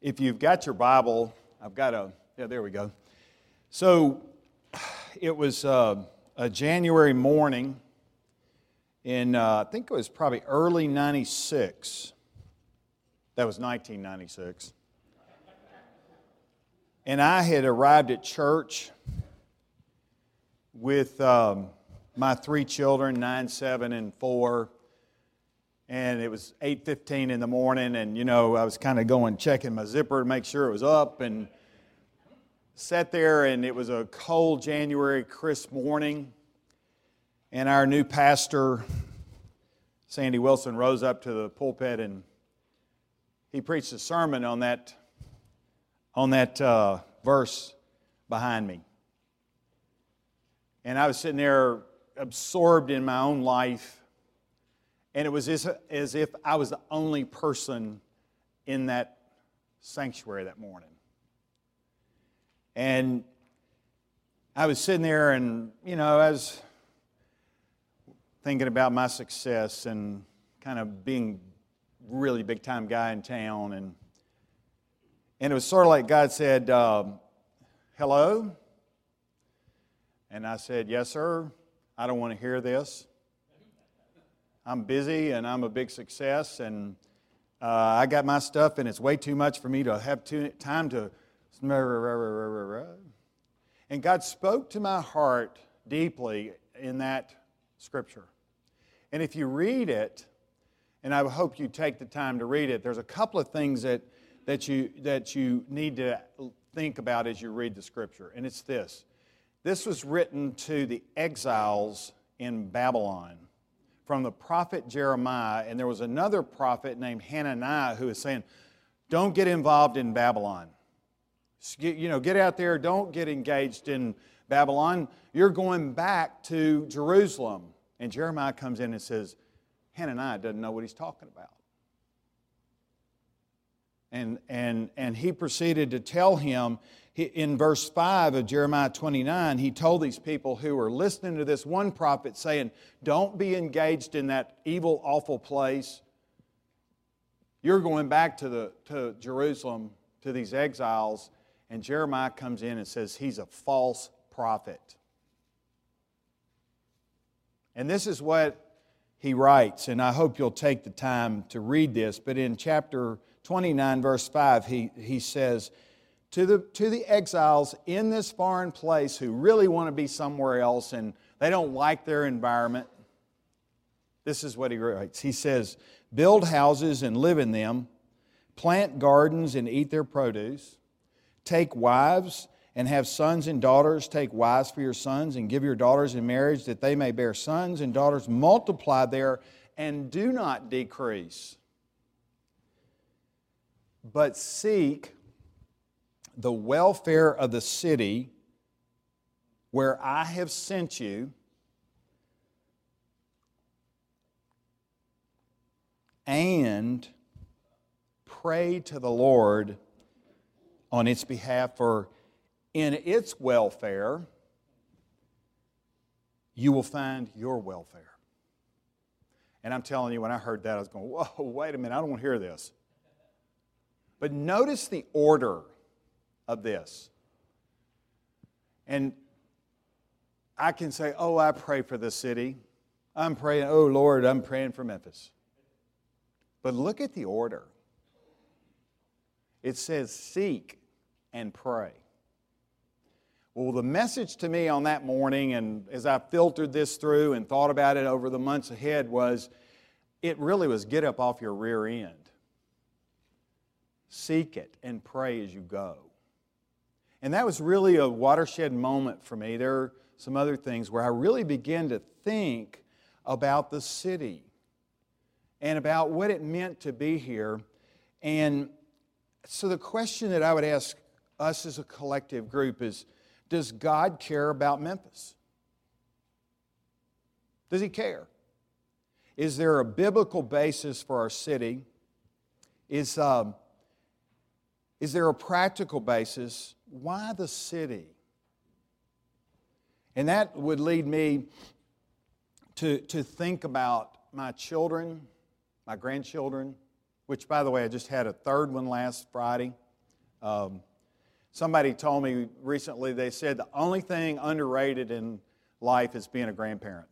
if you've got your Bible, I've got a, yeah, there we go. So it was uh, a January morning in, uh, I think it was probably early 96. That was 1996. And I had arrived at church with um, my three children, nine, seven, and four and it was 8.15 in the morning and you know i was kind of going checking my zipper to make sure it was up and sat there and it was a cold january crisp morning. And our new pastor sandy willson rose up to the pulpit and he preached a sermon on that on that uh, verse behind me. And i was sitting there absorbed in my own life and it was as, as if I was the only person in that sanctuary that morning. And I was sitting there and, you know, I was thinking about my success and kind of being really big time guy in town. And, and it was sort of like God said, uh, Hello? And I said, Yes, sir. I don't want to hear this. I'm busy and I'm a big success and uh, I got my stuff and it's way too much for me to have time to. And God spoke to my heart deeply in that scripture. And if you read it, and I hope you take the time to read it, there's a couple of things that, that, you, that you need to think about as you read the scripture. And it's this this was written to the exiles in Babylon from the prophet Jeremiah, and there was another prophet named Hananiah who was saying, Don't get involved in Babylon. You know, get out there, don't get engaged in Babylon. You're going back to Jerusalem. And Jeremiah comes in and says, Hananiah doesn't know what he's talking about. And, and, and he proceeded to tell him in verse 5 of Jeremiah 29, he told these people who were listening to this one prophet saying, Don't be engaged in that evil, awful place. You're going back to, the, to Jerusalem, to these exiles. And Jeremiah comes in and says, He's a false prophet. And this is what he writes, and I hope you'll take the time to read this. But in chapter 29, verse 5, he, he says, to the, to the exiles in this foreign place who really want to be somewhere else and they don't like their environment. This is what he writes. He says, Build houses and live in them, plant gardens and eat their produce, take wives and have sons and daughters. Take wives for your sons and give your daughters in marriage that they may bear sons and daughters. Multiply there and do not decrease, but seek the welfare of the city where I have sent you. And pray to the Lord on its behalf, for in its welfare, you will find your welfare. And I'm telling you, when I heard that, I was going, whoa, wait a minute, I don't want to hear this. But notice the order of this. And I can say, Oh, I pray for the city. I'm praying, oh Lord, I'm praying for Memphis. But look at the order. It says, Seek and pray. Well, the message to me on that morning, and as I filtered this through and thought about it over the months ahead, was it really was get up off your rear end. Seek it and pray as you go. And that was really a watershed moment for me. There are some other things where I really began to think about the city and about what it meant to be here. And so the question that I would ask us as a collective group is Does God care about Memphis? Does He care? Is there a biblical basis for our city? Is, um, is there a practical basis why the city? And that would lead me to, to think about my children, my grandchildren, which, by the way, I just had a third one last Friday. Um, somebody told me recently, they said the only thing underrated in life is being a grandparent.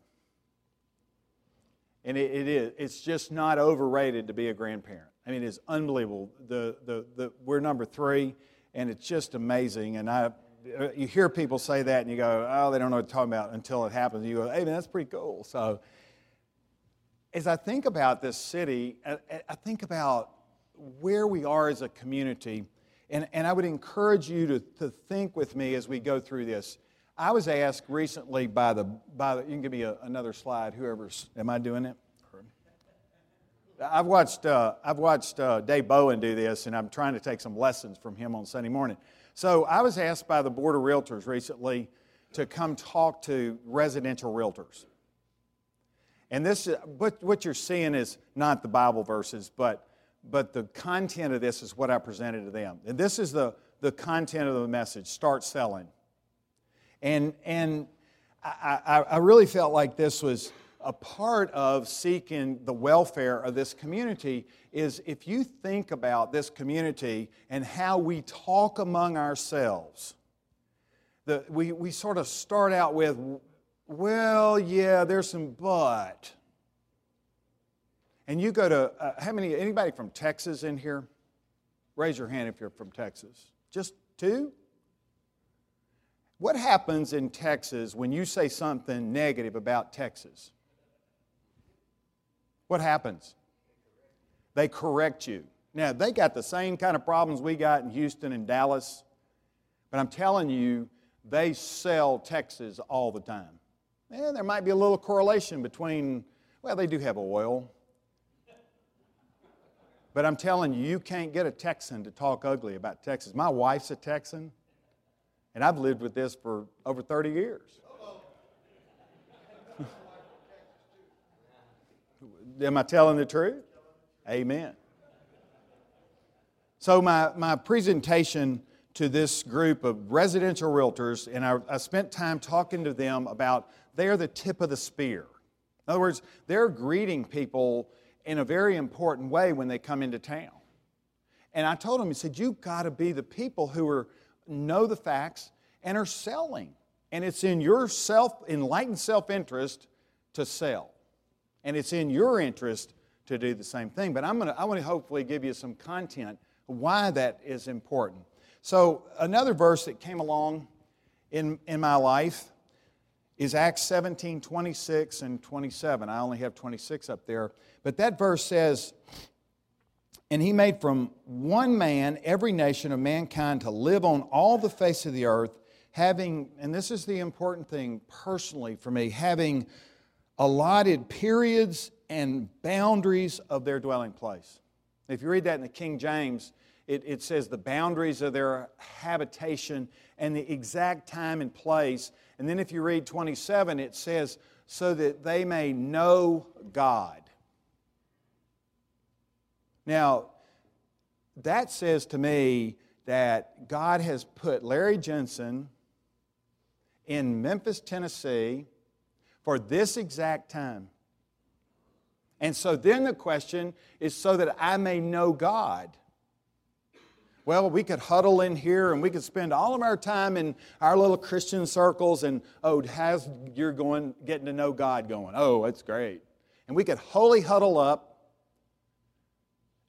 And it, it is. It's just not overrated to be a grandparent. I mean, it's unbelievable. The, the, the, we're number three, and it's just amazing. And I, you hear people say that, and you go, oh, they don't know what they're talking about until it happens. And you go, hey, man, that's pretty cool. So, as I think about this city, I, I think about where we are as a community, and, and I would encourage you to, to think with me as we go through this. I was asked recently by the, by the you can give me a, another slide, whoever's, am I doing it? I've watched, uh, I've watched uh, Dave Bowen do this, and I'm trying to take some lessons from him on Sunday morning. So I was asked by the Board of Realtors recently to come talk to residential realtors. And this, what, what you're seeing is not the Bible verses, but, but the content of this is what I presented to them. And this is the, the content of the message start selling. And, and I, I, I really felt like this was a part of seeking the welfare of this community is if you think about this community and how we talk among ourselves, the, we, we sort of start out with, well, yeah, there's some but. And you go to, uh, how many, anybody from Texas in here? Raise your hand if you're from Texas. Just two? What happens in Texas when you say something negative about Texas? What happens? They correct you. Now, they got the same kind of problems we got in Houston and Dallas, but I'm telling you, they sell Texas all the time. And there might be a little correlation between, well, they do have oil. But I'm telling you, you can't get a Texan to talk ugly about Texas. My wife's a Texan, and I've lived with this for over 30 years. Am I telling the truth? Amen. So, my, my presentation to this group of residential realtors, and I, I spent time talking to them about they're the tip of the spear. In other words, they're greeting people in a very important way when they come into town. And I told them, I said, you've got to be the people who are, know the facts and are selling. And it's in your self, enlightened self interest to sell and it's in your interest to do the same thing. But I'm gonna, I want to hopefully give you some content why that is important. So, another verse that came along in, in my life is Acts 17 26 and 27. I only have 26 up there. But that verse says, And he made from one man every nation of mankind to live on all the face of the earth, having, and this is the important thing personally for me, having allotted periods and boundaries of their dwelling place. If you read that in the King James, it, it, says the boundaries of their habitation and the exact time and place. And then if you read 27, it says, so that they may know God. Now, that says to me that God has put Larry Jensen in Memphis, Tennessee, for this exact time. And so then the question is so that I may know God. Well, we could huddle in here and we could spend all of our time in our little Christian circles and, oh, how's you're going, getting to know God going? Oh, that's great. And we could wholly huddle up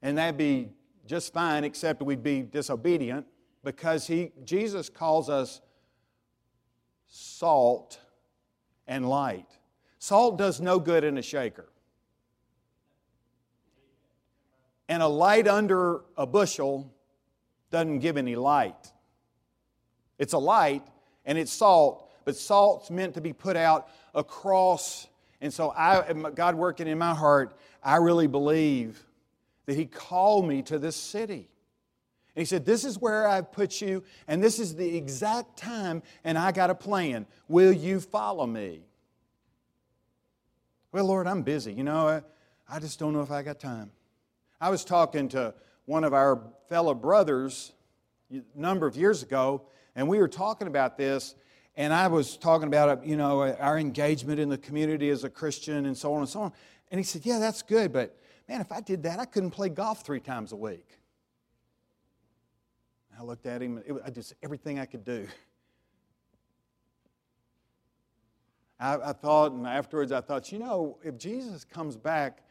and that'd be just fine, except we'd be disobedient because he, Jesus calls us salt and light. Salt does no good in a shaker. And a light under a bushel doesn't give any light. It's a light and it's salt, but salt's meant to be put out across. And so, I, God working in my heart, I really believe that He called me to this city. And He said, This is where I've put you, and this is the exact time, and I got a plan. Will you follow me? Well, Lord, I'm busy. You know, I, just don't know if I got time. I was talking to one of our fellow brothers a number of years ago, and we were talking about this, and I was talking about, you know, our engagement in the community as a Christian and so on and so on. And he said, Yeah, that's good, but man, if I did that, I couldn't play golf three times a week. I looked at him, and I just everything I could do. I, I thought, and afterwards I thought, you know, if Jesus comes back,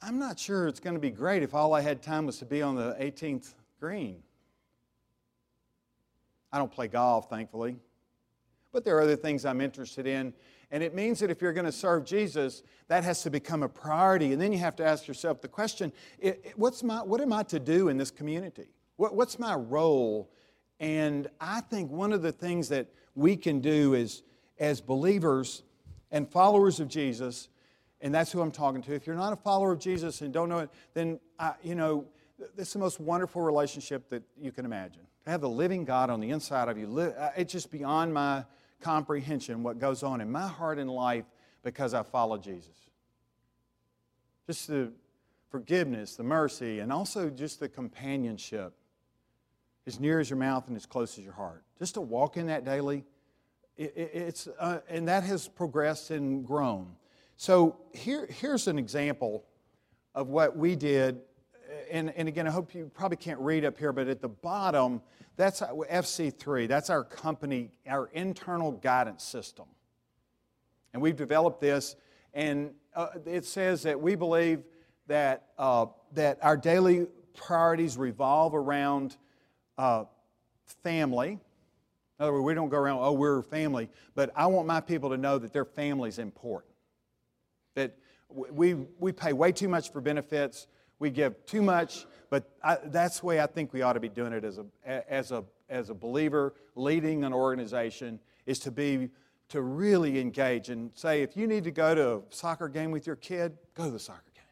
I'm not sure it's going to be great if all I had time was to be on the 18th green. I don't play golf, thankfully. But there are other things I'm interested in. And it means that if you're going to serve Jesus, that has to become a priority. And then you have to ask yourself the question what's my, what am I to do in this community? What, what's my role? And I think one of the things that we can do is, as believers and followers of Jesus, and that's who I'm talking to. If you're not a follower of Jesus and don't know it, then, I, you know, is the most wonderful relationship that you can imagine. To have the living God on the inside of you, uh, it's just beyond my comprehension what goes on in my heart and life because I follow Jesus. Just the forgiveness, the mercy, and also just the companionship as near as your mouth and as close as your heart. Just to walk in that daily, it, it, it's, uh, and that has progressed and grown. So here, here's an example of what we did. And, and again, I hope you probably can't read up here, but at the bottom, that's FC3. That's our company, our internal guidance system. And we've developed this, and uh, it says that we believe that, uh, that our daily priorities revolve around uh, family. In other words, we don't go around, oh, we're family, but I want my people to know that their family is important. That we, we pay way too much for benefits, we give too much, but I, that's the way I think we ought to be doing it as a, as, a, as a believer leading an organization is to be to really engage and say if you need to go to a soccer game with your kid go to the soccer game.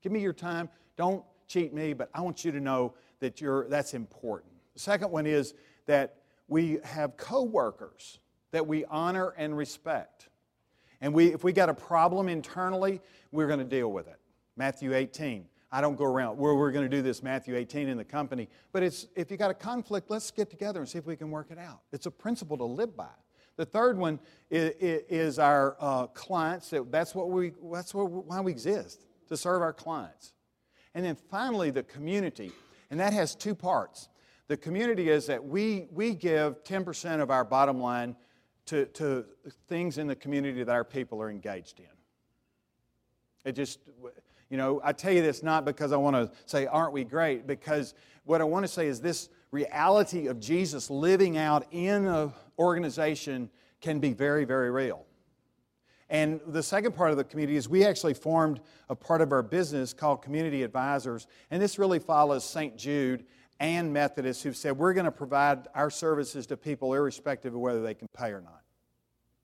Give me your time. Don't cheat me but i want you to know that you're, that's important the second one is that we have co-workers that we honor and respect and we, if we got a problem internally, we're going to deal with it. Matthew 18. I don't go around where we're going to do this Matthew 18 in the company, but it's if you got a conflict, let's get together and see if we can work it out. It's a principle to live by. The third one is, is our uh, clients. That's what we. That's what, why we exist to serve our clients. And then finally, the community, and that has two parts. The community is that we we give 10% of our bottom line to, to things in the community that our people are engaged in. It just, you know, I tell you this not because I want to say, aren't we great? Because what I want to say is this reality of Jesus living out in an organization can be very, very real. And the second part of the community is we actually formed a part of our business called Community Advisors. And this really follows St. Jude and Methodists who've said we're going to provide our services to people irrespective of whether they can pay or not.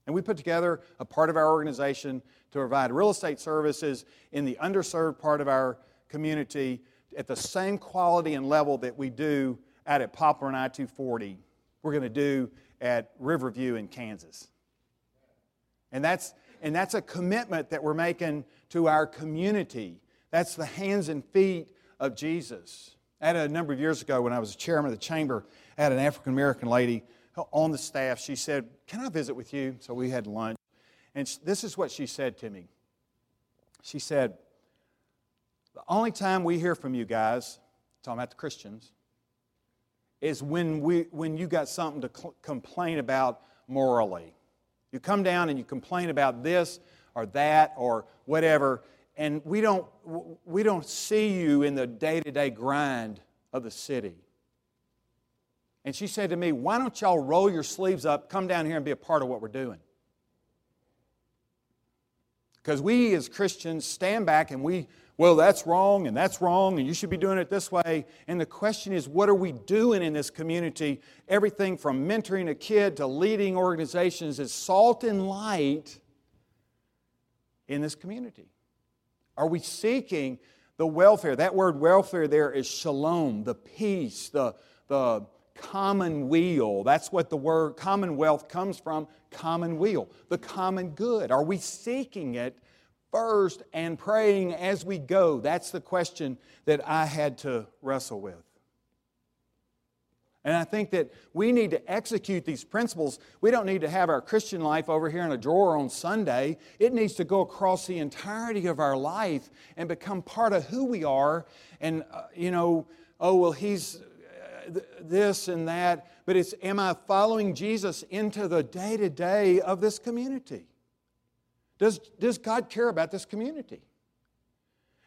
And we put together a part of our organization to provide real estate services in the underserved part of our community at the same quality and level that we do out at Poplar and I 240, we're going to do at Riverview in Kansas. And that's, and that's a commitment that we're making to our community. That's the hands and feet of Jesus. I had a number of years ago when I was chairman of the chamber, I had an African American lady on the staff. She said, Can I visit with you? So we had lunch. And this is what she said to me. She said, The only time we hear from you guys, talking about the Christians, is when, we, when you got something to cl- complain about morally. You come down and you complain about this or that or whatever, and we don't, we don't see you in the day to day grind of the city. And she said to me, Why don't y'all roll your sleeves up, come down here and be a part of what we're doing? Because we as Christians stand back and we, well, that's wrong and that's wrong and you should be doing it this way. And the question is, what are we doing in this community? Everything from mentoring a kid to leading organizations is salt and light in this community. Are we seeking the welfare? That word welfare there is shalom, the peace, the, the commonweal. That's what the word commonwealth comes from commonweal, the common good. Are we seeking it first and praying as we go? That's the question that I had to wrestle with. And I think that we need to execute these principles. We don't need to have our Christian life over here in a drawer on Sunday. It needs to go across the entirety of our life and become part of who we are. And, uh, you know, oh, well, he's, this and that, but it's am I following Jesus into the day to day of this community? Does, does God care about this community?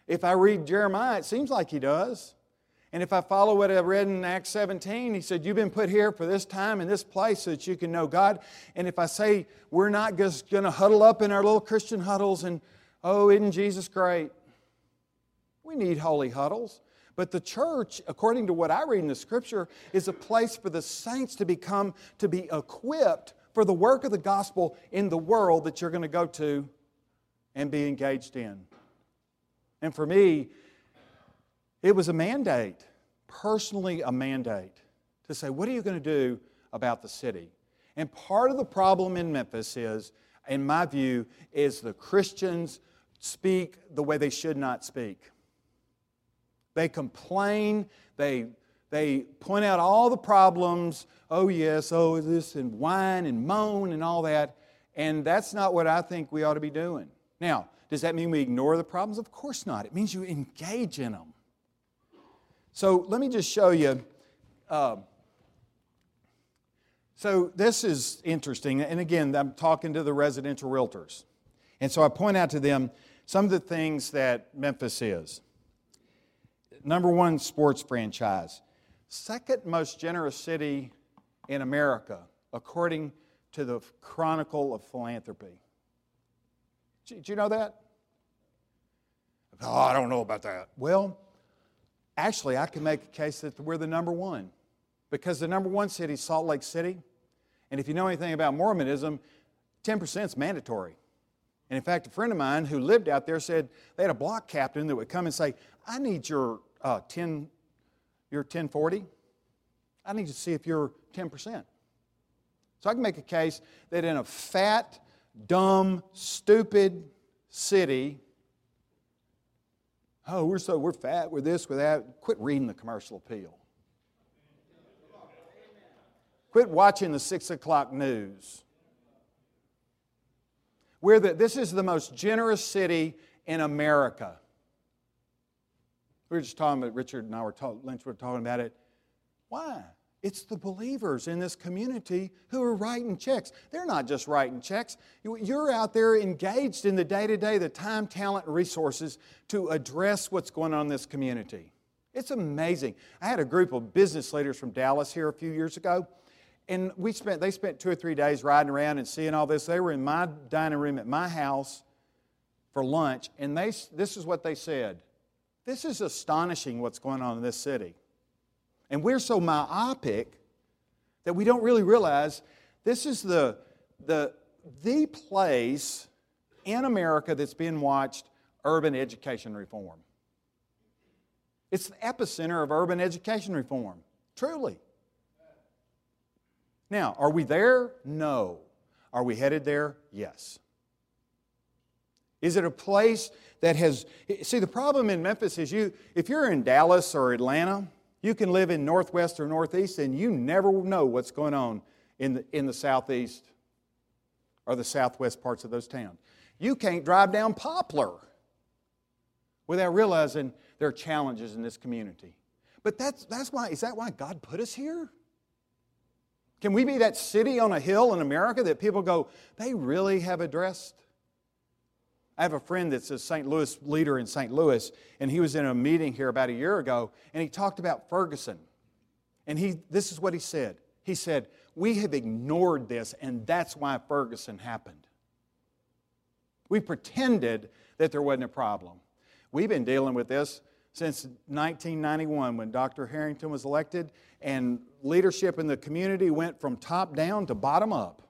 If I read Jeremiah, it seems like He does. And if I follow what I read in Acts 17, he said, You've been put here for this time and this place so that you can know God. And if I say we're not just going to huddle up in our little Christian huddles and, oh, isn't Jesus great? We need holy huddles. But the church, according to what I read in the scripture, is a place for the saints to become, to be equipped for the work of the gospel in the world that you're going to go to and be engaged in. And for me, it was a mandate, personally, a mandate to say, what are you going to do about the city? And part of the problem in Memphis is, in my view, is the Christians speak the way they should not speak. They complain, they, they point out all the problems. Oh, yes, oh, this, and whine and moan and all that. And that's not what I think we ought to be doing. Now, does that mean we ignore the problems? Of course not. It means you engage in them. So let me just show you. Uh, so this is interesting. And again, I'm talking to the residential realtors. And so I point out to them some of the things that Memphis is. Number one, sports franchise. Second most generous city in America, according to the Chronicle of Philanthropy. Did you know that? Oh, I don't know about that. Well, Actually, I can make a case that we're the number one because the number one city is Salt Lake City. And if you know anything about Mormonism, 10% is mandatory. And in fact, a friend of mine who lived out there said they had a block captain that would come and say, I need your uh, 10, your 1040. I need to see if you're 10%. So I can make a case that in a fat, dumb, stupid city Oh, we're so we're fat, we're this, we're that. Quit reading the commercial appeal. Quit watching the six o'clock news. We're the, this is the most generous city in America. We were just talking about Richard and I were talking, Lynch were talking about it. Why? It's the believers in this community who are writing checks. They're not just writing checks. You're out there engaged in the day to day, the time, talent, and resources to address what's going on in this community. It's amazing. I had a group of business leaders from Dallas here a few years ago, and we spent, they spent two or three days riding around and seeing all this. They were in my dining room at my house for lunch, and they, this is what they said This is astonishing what's going on in this city. And we're so myopic that we don't really realize this is the, the, the place in America that's being watched urban education reform. It's the epicenter of urban education reform, truly. Now, are we there? No. Are we headed there? Yes. Is it a place that has see the problem in Memphis is you if you're in Dallas or Atlanta, you can live in northwest or northeast and you never know what's going on in the, in the southeast or the southwest parts of those towns. You can't drive down Poplar without realizing there are challenges in this community. But that's, that's why, is that why God put us here? Can we be that city on a hill in America that people go, they really have addressed I have a friend that's a St. Louis leader in St. Louis, and he was in a meeting here about a year ago, and he talked about Ferguson. And he, this is what he said. He said, We have ignored this, and that's why Ferguson happened. We pretended that there wasn't a problem. We've been dealing with this since 1991 when Dr. Herenton was elected, and leadership in the community went from top down to bottom up.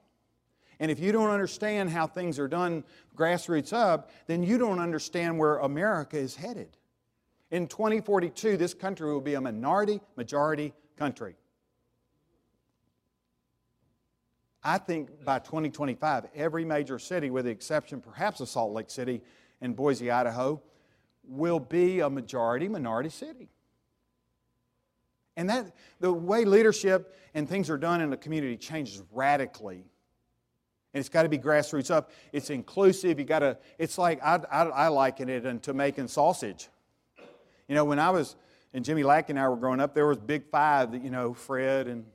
And if you don't understand how things are done grassroots up, then you don't understand where America is headed. In 2042, this country will be a minority majority country. I think by 2025, every major city, with the exception perhaps of Salt Lake City and Boise, Idaho, will be a majority minority city. And that the way leadership and things are done in a community changes radically and it's got to be grassroots up. It's inclusive. You got to. It's like I, I, I liken it into making sausage. You know, when I was and Jimmy Lack and I were growing up, there was Big Five that, you know, Fred and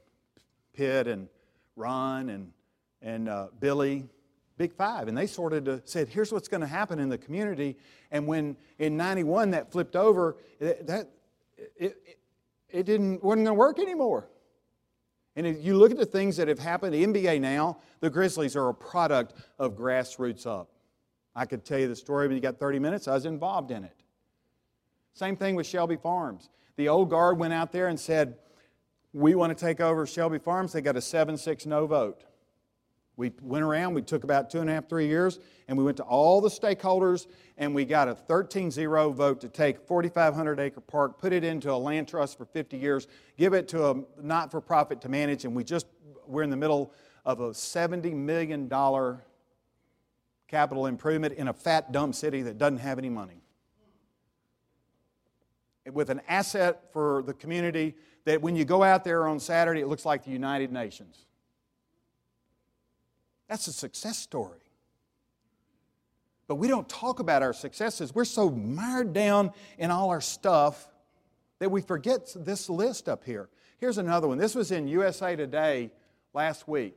Pitt and Ron and, and uh, Billy, Big Five. And they sort of said, here's what's going to happen in the community. And when in 91 that flipped over, that, it, it, it didn't, wasn't going to work anymore. And if you look at the things that have happened, the NBA now, the Grizzlies are a product of grassroots up. I could tell you the story, but you got 30 minutes. I was involved in it. Same thing with Shelby Farms. The old guard went out there and said, We want to take over Shelby Farms. They got a 7 6 no vote. We went around, we took about two and a half, three years, and we went to all the stakeholders, and we got a 13 0 vote to take 4,500 acre park, put it into a land trust for 50 years, give it to a not for profit to manage, and we just, we're in the middle of a $70 million capital improvement in a fat, dumb city that doesn't have any money with an asset for the community that when you go out there on Saturday, it looks like the United Nations. That's a success story. But we don't talk about our successes. We're so mired down in all our stuff that we forget this list up here. Here's another one. This was in USA Today last week.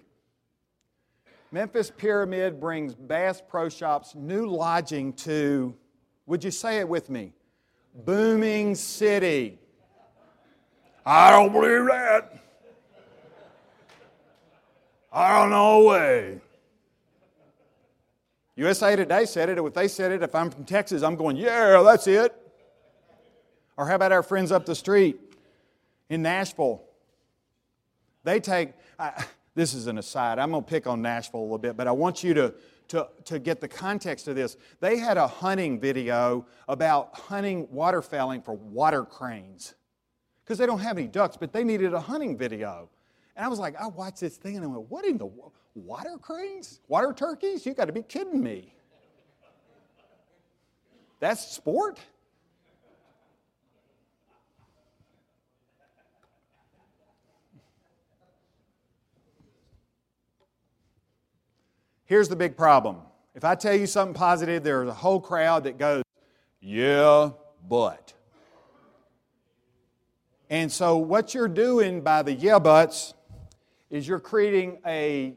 Memphis Pyramid brings Bass Pro Shops new lodging to, would you say it with me? booming city. I don't believe that. I don't know eh? way. USA Today said it. If they said it, if I'm from Texas, I'm going, yeah, that's it. Or how about our friends up the street in Nashville? They take, I, this is an aside, I'm going to pick on Nashville a little bit, but I want you to to, to get the context of this. They had a hunting video about hunting waterfowling for water cranes because they don't have any ducks, but they needed a hunting video. And I was like, I watched this thing and I went, what in the water cranes? Water turkeys? You got to be kidding me. That's sport? Here's the big problem. If I tell you something positive, there's a whole crowd that goes, yeah, but. And so, what you're doing by the yeah buts is you're creating a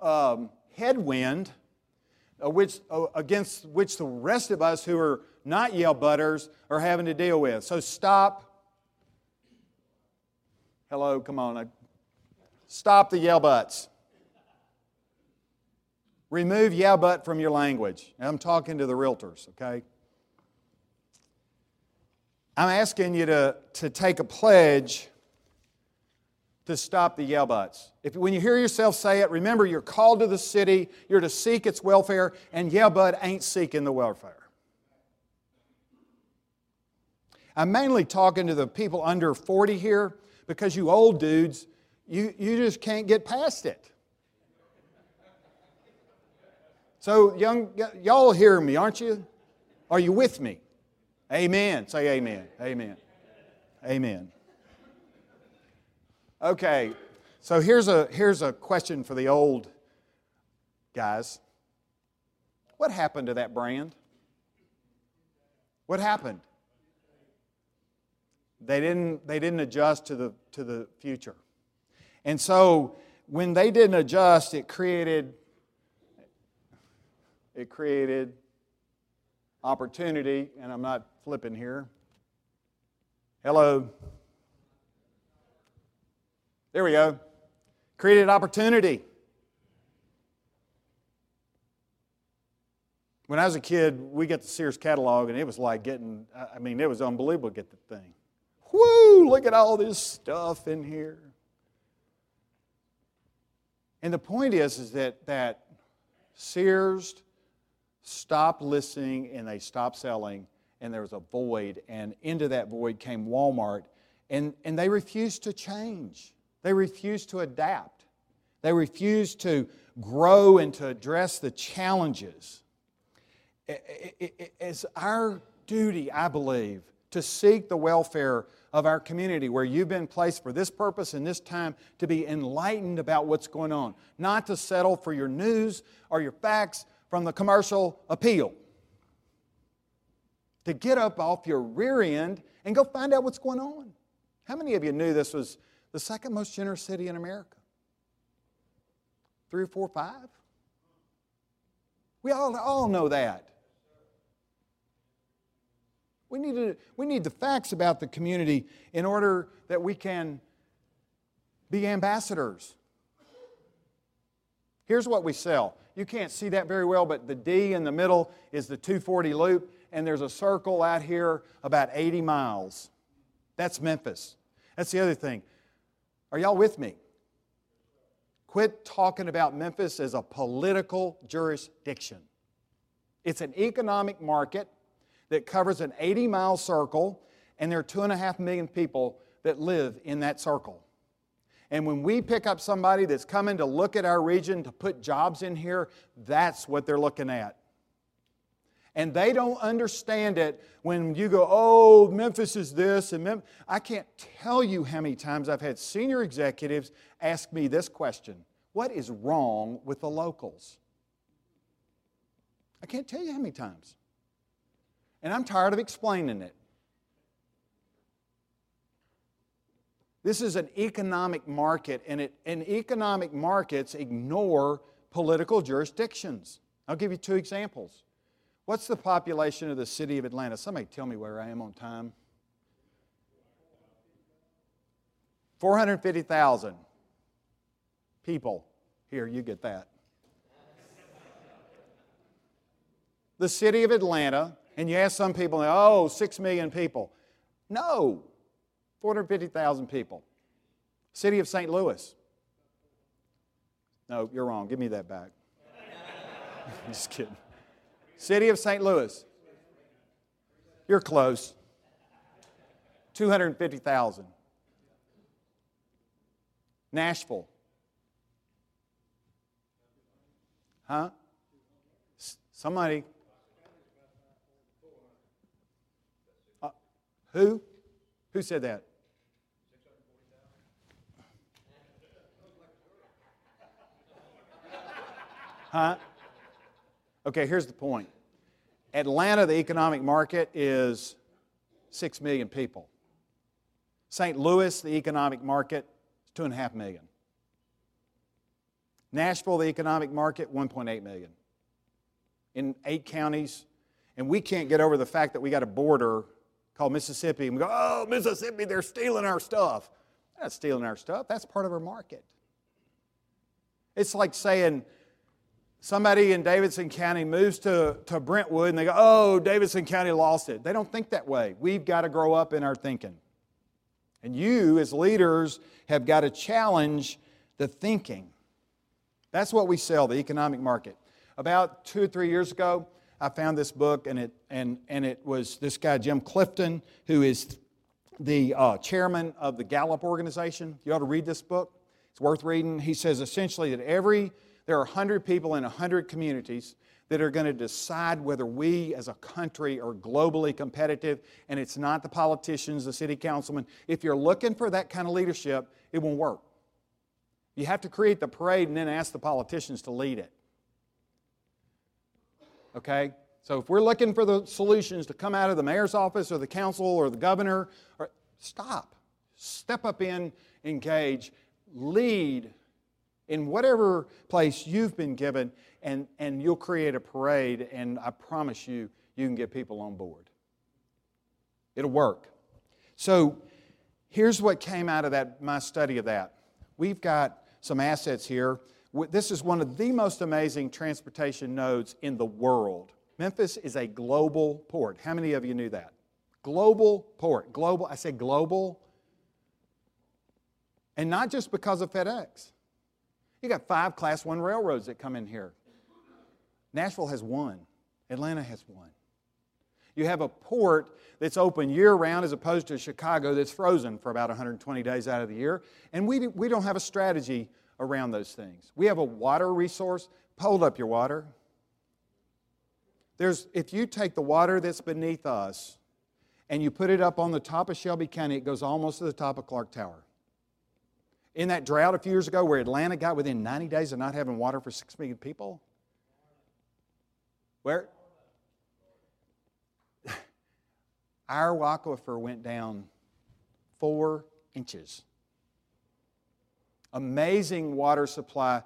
um, headwind which, uh, against which the rest of us who are not yeah butters are having to deal with. So, stop. Hello, come on. Stop the yeah Butts. Remove yeah, but from your language. I'm talking to the realtors, okay? I'm asking you to, to take a pledge to stop the yeah buts. If, when you hear yourself say it, remember you're called to the city, you're to seek its welfare, and yeah, but ain't seeking the welfare. I'm mainly talking to the people under 40 here because you old dudes, you, you just can't get past it. So, young, y'all hear me, aren't you? Are you with me? Amen. Say amen. Amen. Amen. Okay, so here's a, here's a question for the old guys. What happened to that brand? What happened? They didn't, they didn't adjust to the, to the future. And so when they didn't adjust, it created it created opportunity, and I'm not flipping here. Hello. There we go. Created opportunity. When I was a kid, we got the Sears catalog, and it was like getting, I mean, it was unbelievable to get the thing. Whoo, look at all this stuff in here. And the point is, is that, that Sears stopped listening and they stopped selling, and there was a void. And into that void came Walmart, and, and they refused to change. They refuse to adapt. They refuse to grow and to address the challenges. It's our duty, I believe, to seek the welfare of our community where you've been placed for this purpose and this time to be enlightened about what's going on, not to settle for your news or your facts from the commercial appeal. to get up off your rear end and go find out what's going on. How many of you knew this was the second most generous city in America? Three, four, five? We all, all know that. We need, to, we need the facts about the community in order that we can be ambassadors. Here's what we sell. You can't see that very well, but the D in the middle is the 240 loop, and there's a circle out here about 80 miles. That's Memphis. That's the other thing. Are y'all with me? Quit talking about Memphis as a political jurisdiction. It's an economic market that covers an 80 mile circle, and there are two and a half million people that live in that circle. And when we pick up somebody that's coming to look at our region to put jobs in here, that's what they're looking at. And they don't understand it when you go, oh, Memphis is this, and Mem-. I can't tell you how many times I've had senior executives ask me this question What is wrong with the locals? I can't tell you how many times. And I'm tired of explaining it. This is an economic market, and, it, and economic markets ignore political jurisdictions. I'll give you two examples. What's the population of the city of Atlanta? Somebody tell me where I am on time. 450,000 people. Here, you get that. the city of Atlanta, and you ask some people, oh, six million people. No, 450,000 people. City of St. Louis. No, you're wrong. Give me that back. Just kidding. City of St. Louis. You're close. 250,000. Nashville. Huh? Somebody. Uh, who? Who said that? Huh? Okay, here's the point Atlanta, the economic market, is 6 million people. St. Louis, the economic market, is 2.5 million. Nashville, the economic market, 1.8 million. In eight counties, and we can't get over the fact that we got a border called Mississippi, and we go, oh, Mississippi, they're stealing our stuff. They're not stealing our stuff, that's part of our market. It's like saying somebody in Davidson County moves to, to Brentwood and they go, oh, Davidson County lost it. They don't think that way. We've got to grow up in our thinking. And you, as leaders, have got to challenge the thinking. That's what we sell, the economic market. About two or three years ago, I found this book, and it, and, and it was this guy, Jim Clifton, who is the uh, chairman of the Gallup organization. You ought to read this book. It's worth reading. He says essentially that every, there are 100 people in 100 communities that are going to decide whether we as a country are globally competitive, and it's not the politicians, the city councilmen. If you're looking for that kind of leadership, it won't work. You have to create the parade and then ask the politicians to lead it okay? So if we're looking for the solutions to come out of the mayor's office or the council or the governor, or, stop. Step up in, engage, lead in whatever place you've been given, and, and you'll create a parade, and I promise you, you can get people on board. It'll work. So here's what came out of that, my study of that. We've got some assets here this is one of the most amazing transportation nodes in the world. Memphis is a global port. How many of you knew that? Global port. Global, I say global. And not just because of FedEx. You got five class one railroads that come in here. Nashville has one, Atlanta has one. You have a port that's open year round as opposed to Chicago that's frozen for about 120 days out of the year. And we, we don't have a strategy around those things. We have a water resource. Hold up your water. There's, if you take the water that's beneath us and you put it up on the top of Shelby County, it goes almost to the top of Clark Tower. In that drought a few years ago where Atlanta got within 90 days of not having water for 6 million people, where? our aquifer went down four inches. Amazing water supply,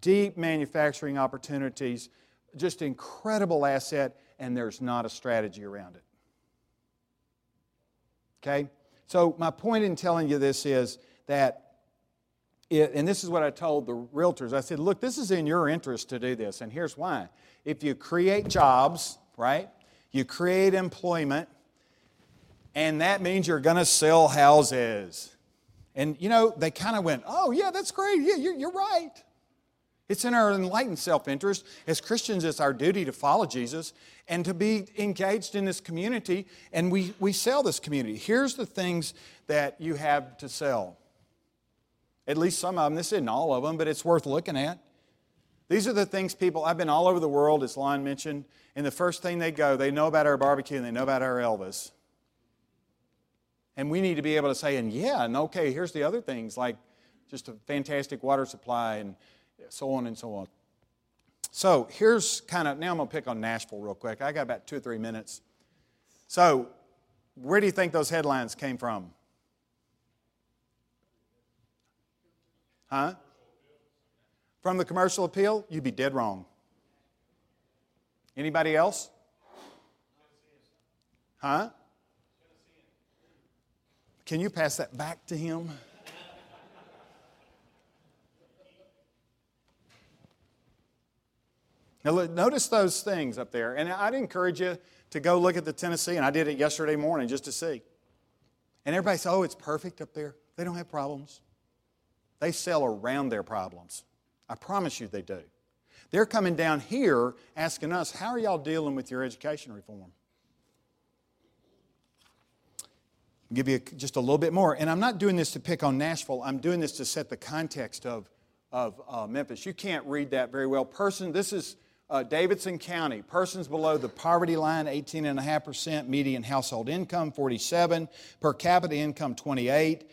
deep manufacturing opportunities, just incredible asset, and there's not a strategy around it. Okay? So, my point in telling you this is that, it, and this is what I told the realtors I said, look, this is in your interest to do this, and here's why. If you create jobs, right, you create employment, and that means you're going to sell houses. And you know, they kind of went, oh, yeah, that's great. Yeah, you're, you're right. It's in our enlightened self interest. As Christians, it's our duty to follow Jesus and to be engaged in this community, and we, we sell this community. Here's the things that you have to sell. At least some of them. This isn't all of them, but it's worth looking at. These are the things people, I've been all over the world, as Lon mentioned, and the first thing they go, they know about our barbecue and they know about our Elvis. And we need to be able to say, and yeah, and okay, here's the other things like just a fantastic water supply and so on and so on. So here's kind of, now I'm going to pick on Nashville real quick. I got about two or three minutes. So, where do you think those headlines came from? Huh? From the commercial appeal? You'd be dead wrong. Anybody else? Huh? Can you pass that back to him? Now, notice those things up there. And I'd encourage you to go look at the Tennessean, and I did it yesterday morning just to see. And everybody says, oh, it's perfect up there. They don't have problems. They sell around their problems. I promise you they do. They're coming down here asking us, how are y'all dealing with your education reform? I'll give you just a little bit more. And I'm not doing this to pick on Nashville, I'm doing this to set the context of, of uh, Memphis. You can't read that very well. Person, this is uh, Davidson County. Persons below the poverty line, 18.5%. Median household income, 47. Per capita income, 28.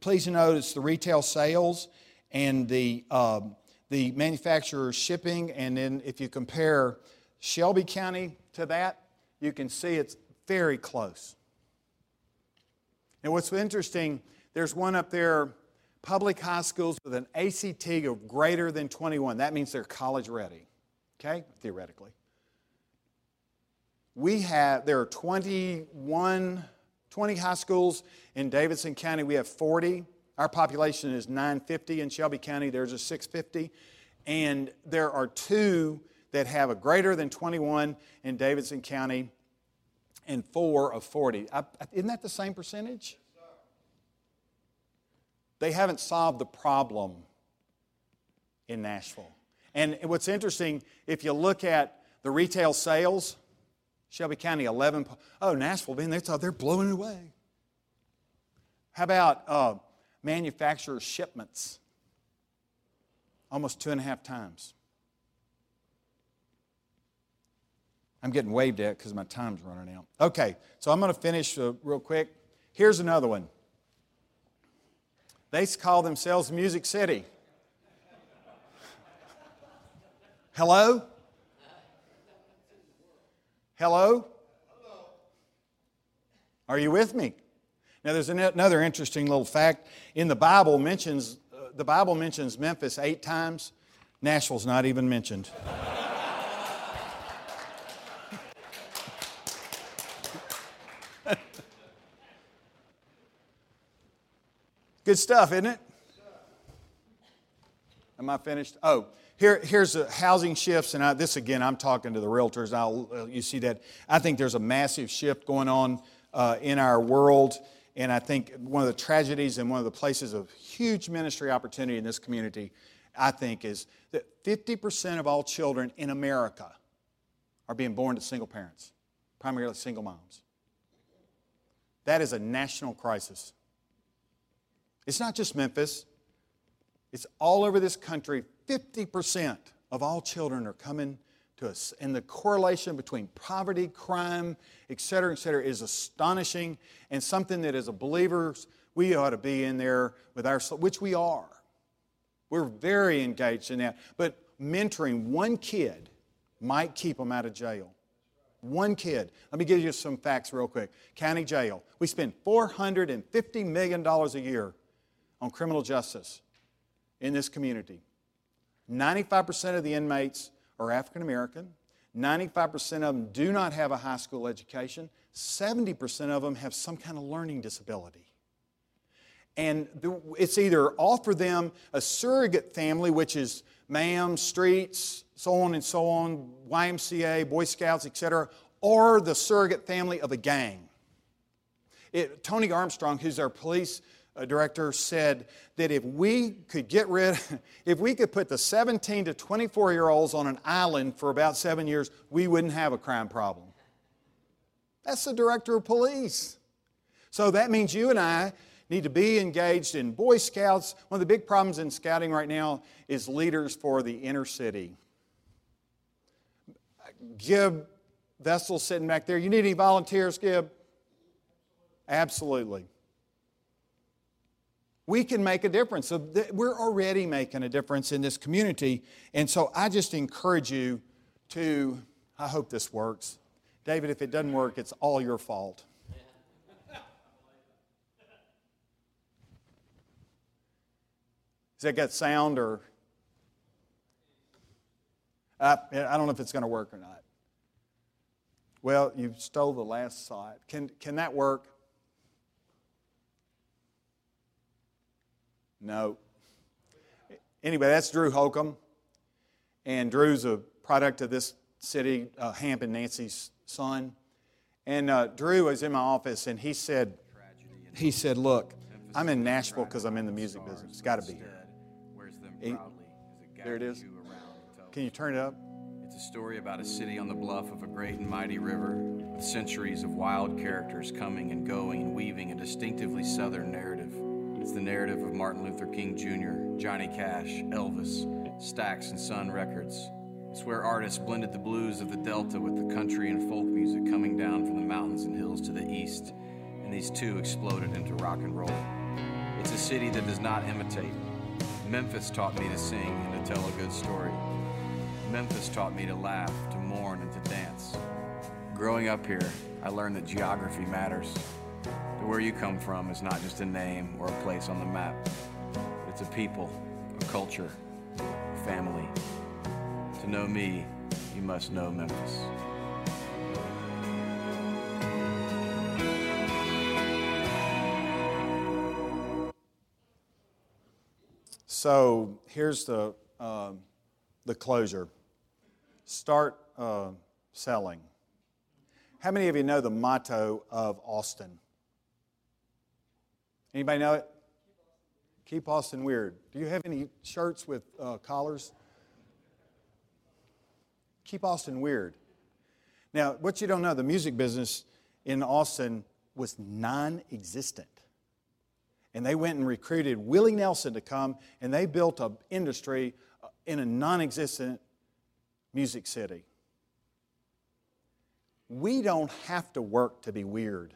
Please notice the retail sales and the, uh, the manufacturer's shipping. And then if you compare Shelby County to that, you can see it's very close. And what's interesting, there's one up there, public high schools with an ACT of greater than 21. That means they're college ready, okay, theoretically. We have, there are 21, 20 high schools in Davidson County. We have 40. Our population is 950 in Shelby County. There's a 650. And there are two that have a greater than 21 in Davidson County and four of 40. I, isn't that the same percentage? They haven't solved the problem in Nashville. And what's interesting, if you look at the retail sales, Shelby County 11. Oh, Nashville, man, they're, they're blowing it away. How about uh, manufacturer shipments? Almost two and a half times. I'm getting waved at because my time's running out. Okay, so I'm going to finish uh, real quick. Here's another one. They call themselves Music City. Hello? Hello? Are you with me? Now, there's another interesting little fact. In the Bible mentions uh, the Bible mentions Memphis eight times. Nashville's not even mentioned. Good stuff, isn't it? Am I finished? Oh, here, here's the housing shifts, and I, this again, I'm talking to the realtors. Uh, you see that. I think there's a massive shift going on uh, in our world, and I think one of the tragedies and one of the places of huge ministry opportunity in this community, I think, is that 50% of all children in America are being born to single parents, primarily single moms. That is a national crisis. It's not just Memphis, it's all over this country. 50% of all children are coming to us. And the correlation between poverty, crime, et cetera, et cetera, is astonishing and something that as a believers, we ought to be in there with our, which we are. We're very engaged in that. But mentoring one kid might keep them out of jail. One kid. Let me give you some facts real quick. County jail. We spend $450 million a year on criminal justice in this community. 95% of the inmates are African American. 95% of them do not have a high school education. 70% of them have some kind of learning disability. And it's either offer them a surrogate family, which is MAM, streets, so on and so on, YMCA, Boy Scouts, etc., or the surrogate family of a gang. It, Toney Armstrong, who's our police director, said that if we could get rid, if we could put the 17 to 24 year olds on an island for about seven years, we wouldn't have a crime problem. That's the director of police. So that means you and I need to be engaged in Boy Scouts. One of the big problems in scouting right now is leaders for the inner city. Gib Vessel sitting back there. You need any volunteers, Gib? Absolutely. We can make a difference. So we're already making a difference in this community. And so I just encourage you to, I hope this works. David, if it doesn't work, it's all your fault. Does that get sound or? Uh, I don't know if it's going to work or not. Well, you stole the last slide. Can, can that work? No. Anyway, that's Drew Holcomb. And Drew's a product of this city, uh, Hamp and Nancy's son. And uh, Drew was in my office and he said, he said, look, I'm in Nashville because I'm in the music business. It's got to be here. There it is. Can you turn it up? It's a story about a city on the bluff of a great and mighty river, with centuries of wild characters coming and going and weaving a distinctively southern narrative. It's the narrative of Martin Luther King Jr., Johnny Cash, Elvis, Stax and Sun Records. It's where artists blended the blues of the Delta with the country and folk music coming down from the mountains and hills to the east, and these two exploded into rock and roll. It's a city that does not imitate, Memphis taught me to sing and to tell a good story. Memphis taught me to laugh, to mourn, and to dance. Growing up here, I learned that geography matters. Where you come from is not just a name or a place on the map. It's a people, a culture, a family. To know me, you must know Memphis. So here's the, uh, the closure start uh, selling. How many of you know the motto of Austin? Anybody know it? Keep Austin weird. Do you have any shirts with uh, collars? Keep Austin weird. Now, what you don't know, the music business in Austin was non existent and they went and recruited Willie Nelson to come, and they built an industry uh, in a non existent music city. We don't have to work to be weird.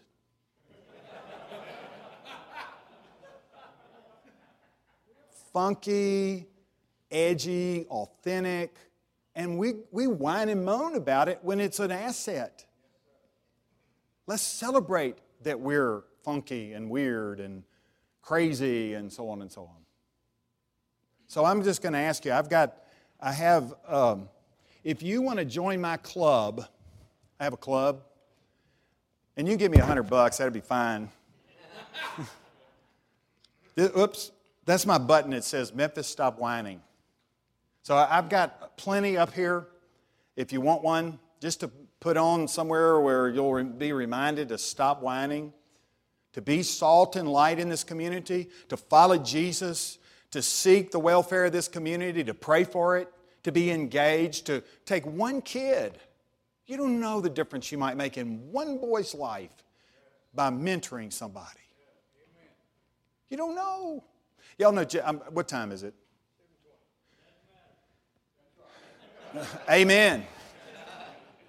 Funky, edgy, authentic, and we, we whine and moan about it when it's an asset. Let's celebrate that we're funky and weird and crazy and so on and so on. So I'm just going to ask you, I've got, I have, um, if you want to join my club, I have a club, and you give me a hundred bucks, that'd be fine. Oops, that's my button. It says Memphis Stop Whining. So I've got plenty up here. If you want one, just to put on somewhere where you'll be reminded to stop whining to be salt and light in this community, to follow Jesus, to seek the welfare of this community, to pray for it, to be engaged, to take one kid. You don't know the difference you might make in one boy's life by mentoring somebody. You don't know. Y'all know, um, what time is it? Amen.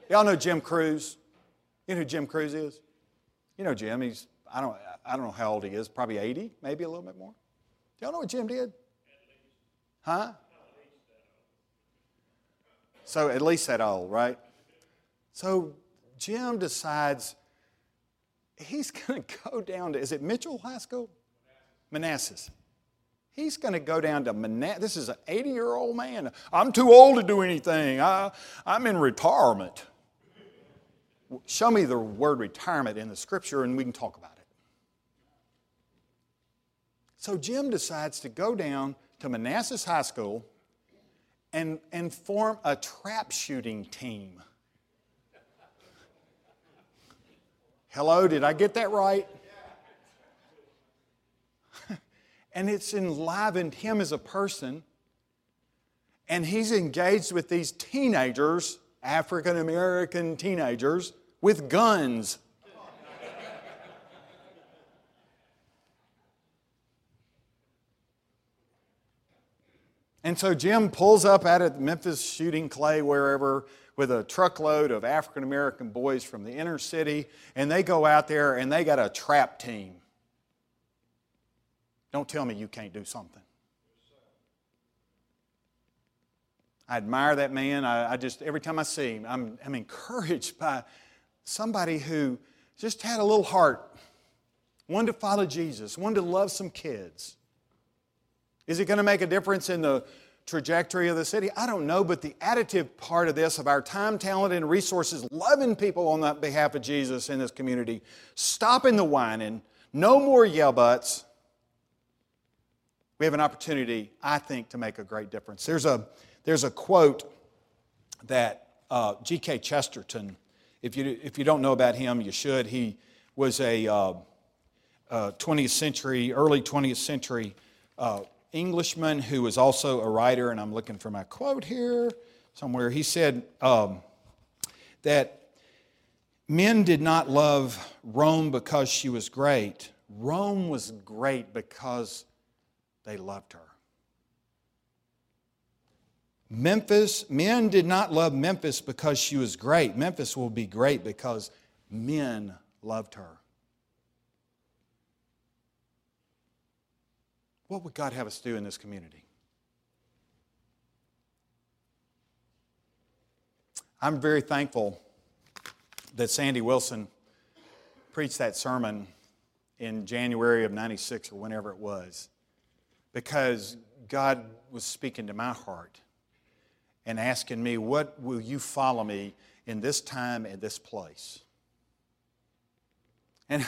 Y'all know Jim Cruz? You know who Jim Cruz is? You know Jim. He's I don't, I don't know how old he is, probably 80, maybe a little bit more. Y'all know what Jim did? Huh? So at least that old, right? So Jim decides he's going to go down to, is it Mitchell High School? Manassas. He's going to go down to Manassas. This is an 80 year old man. I'm too old to do anything. I, I'm in retirement. Show me the word retirement in the scripture and we can talk about it. So Jim decides to go down to Manassas High School and, and form a trap shooting team. Hello, did I get that right? and it's enlivened him as a person. And he's engaged with these teenagers, African American teenagers, with guns. and so Jim pulls up out of Memphis shooting clay wherever with a truckload of African American boys from the inner city, and they go out there and they got a trap team. Don't tell me you can't do something. I admire that man. I, I, just, every time I see him, I'm, I'm encouraged by somebody who just had a little heart, one to follow Jesus, one to love some kids. Is it going to make a difference in the trajectory of the city? I don't know, but the additive part of this, of our time, talent, and resources, loving people on that behalf of Jesus in this community, stopping the whining, no more yell butts. We have an opportunity, I think, to make a great difference. There's a, there's a quote that uh, G.K. Chesterton if you, if you don't know about him, you should. He was a uh, uh, 20th century, early 20th century uh, Englishman who was also a writer, and I'm looking for my quote here somewhere. He said um, that men did not love Rome because she was great, Rome was great because they loved her. Memphis, men did not love Memphis because she was great. Memphis will be great because men loved her. What would God have us do in this community? I'm very thankful that Sandy Willson preached that sermon in January of 96 or whenever it was because God was speaking to my heart and asking me, What will you follow me in this time and this place? And,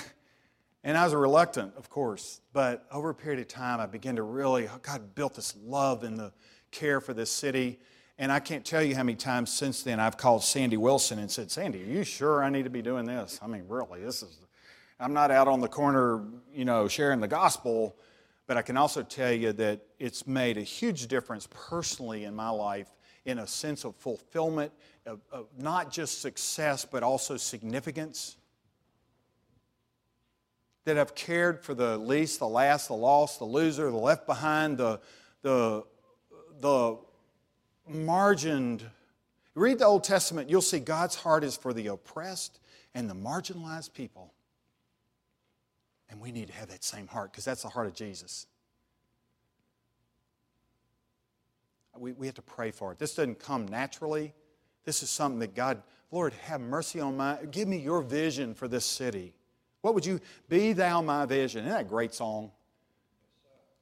and I was reluctant, of course, but over a period of time, I began to really, God built this love and the care for this city. And I can't tell you how many times since then I've called Sandy Willson and said, Sandy, are you sure I need to be doing this? I mean, really, this is, I'm not out on the corner, you know, sharing the gospel, but I can also tell you that it's made a huge difference personally in my life in a sense of fulfillment, of, of not just success, but also significance. That have cared for the least, the last, the lost, the loser, the left behind, the, the, the margined. Read the Old Testament, you'll see God's heart is for the oppressed and the marginalized people. And we need to have that same heart because that's the heart of Jesus. We, we have to pray for it. This doesn't come naturally. This is something that God, Lord, have mercy on my, give me your vision for this city. What would you, be thou my vision? Isn't that a great song?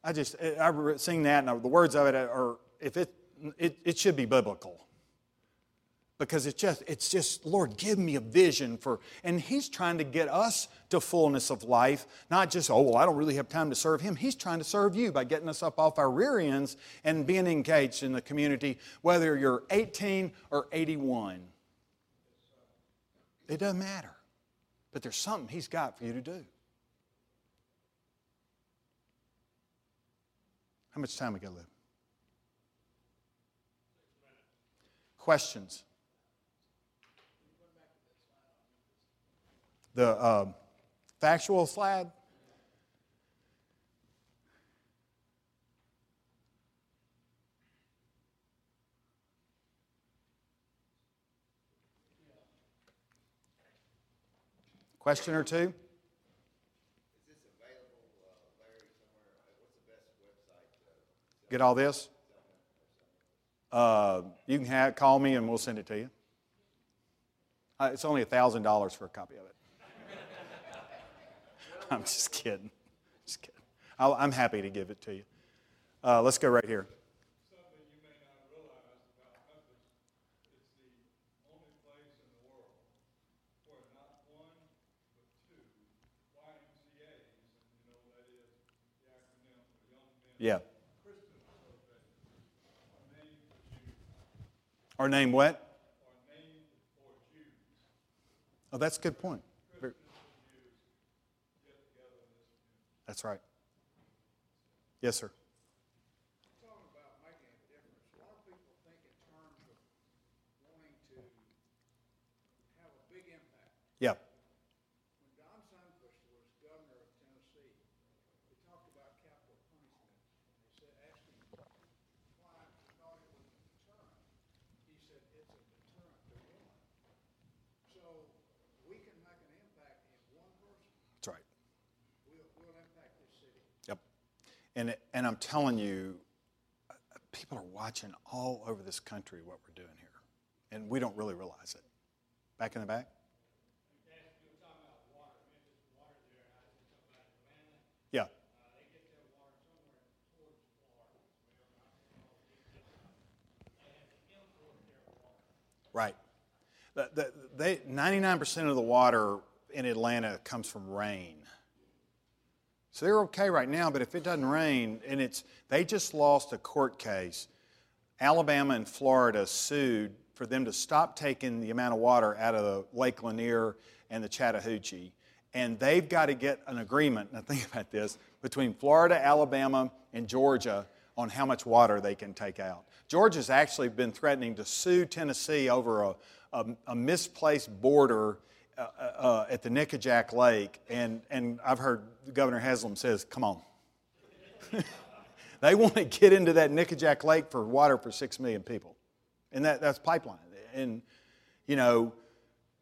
I just, I sing that and the words of it are, if it, it, it should be biblical because it's just it's just lord give me a vision for and he's trying to get us to fullness of life not just oh well i don't really have time to serve him. He's trying to serve you by getting us up off our rear ends and being engaged in the community whether you're 18 or 81 it doesn't matter but there's something he's got for you to do. How much time we got left? Questions the uh, factual slide. Question or two? Get all this? Uh, you can have, call me and we'll send it to you. Uh, it's only $1,000 for a copy of it. I'm just kidding. Just kidding. I'll, I'm happy to give it to you. Uh, let's go right here. Something you may not realize about Memphis, it's the only place in the world where not one, but two YMCA's, and you know that is the acronym for Young Men Yeah. Are named Our name what? for Jews. Oh, that's a good point. Very- Christians and Jews get together in this community. That's right. Yes, sir. talking about making a difference, a lot of people think in terms of wanting to have a big impact. Yeah. When Don Sundquist was governor of Tennessee, he talked about capital punishment. And they said, asked him why he thought it was a deterrent. He said, it's a deterrent to one. So we can make an impact in one person. That's right. We'll, we'll impact this city. Yep. And, and I'm telling you, people are watching all over this country what we're doing here. And we don't really realize it. Back in the back? Yeah. Right. The, the, they, 99% of the water in Atlanta comes from rain. So they're okay right now, but if it doesn't rain, and it's, they just lost a court case. Alabama and Florida sued for them to stop taking the amount of water out of the Lake Lanier and the Chattahoochee. And they've got to get an agreement, now think about this, between Florida, Alabama, and Georgia on how much water they can take out. Georgia's actually been threatening to sue Tennessee over a, a, a misplaced border uh, uh, at the Nickajack Lake, and, and I've heard Governor Haslam says, come on. they want to get into that Nickajack Lake for water for six million people. And that, that's pipeline. And, you know,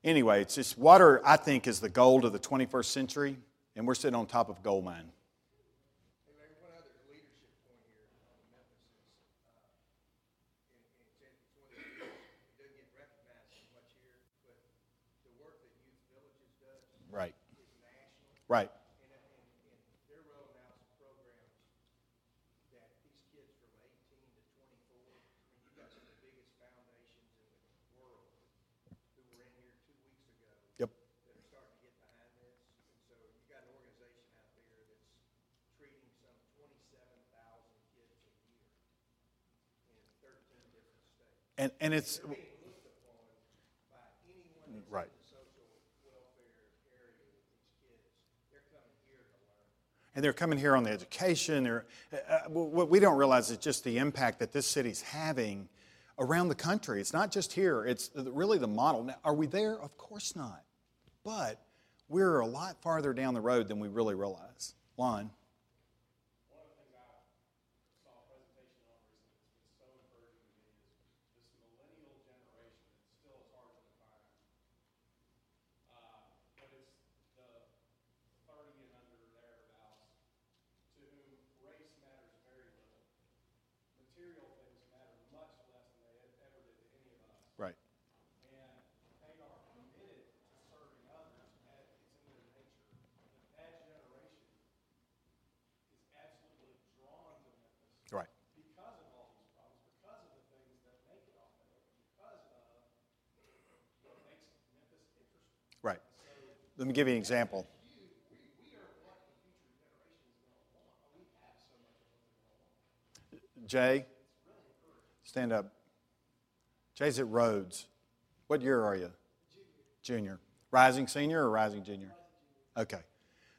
anyway, it's just water, I think, is the gold of the 21st century, and we're sitting on top of gold mine. Hey, Larry, one other leadership point here on Memphis is, uh, and, and it's, it's one of the, it doesn't get recognized as much here, but the work that Youth Villages does Right. is national. Right. And, and, and they're rolling out some programs that these kids from eighteen to twenty-four, I mean, you've got some of the biggest foundations in the world who were in here two weeks ago Yep. that are starting to get behind this. And so you got an organization out there that's treating some twenty-seven thousand kids a year in thirteen different states. And, and it's, Being looked upon by anyone that's Right. in the social welfare area with these kids. They're coming here to learn. And they're coming here on the education. They're, uh, uh, what we don't realize is just the impact that this city's having around the country. It's not just here, it's really the model. Now, are we there? Of course not. But we're a lot farther down the road than we really realize. Lon? One of the things I saw a presentation on recently that's been so encouraging to me is this millennial generation. It still is hard to define. Uh, but it's the 30 and under thereabouts to whom race matters very little. Material things matter much less than they ever did to any of us. Right. And they are committed to serving others. At, it's in their nature. But that generation is absolutely drawn to Memphis Right. because of all these problems, because of the things that make it authentic, because of what makes Memphis interesting. Right. Let me give you an example. Jay, stand up. Jay's at Rhodes. What year are you? Junior. Rising senior or rising junior? Okay.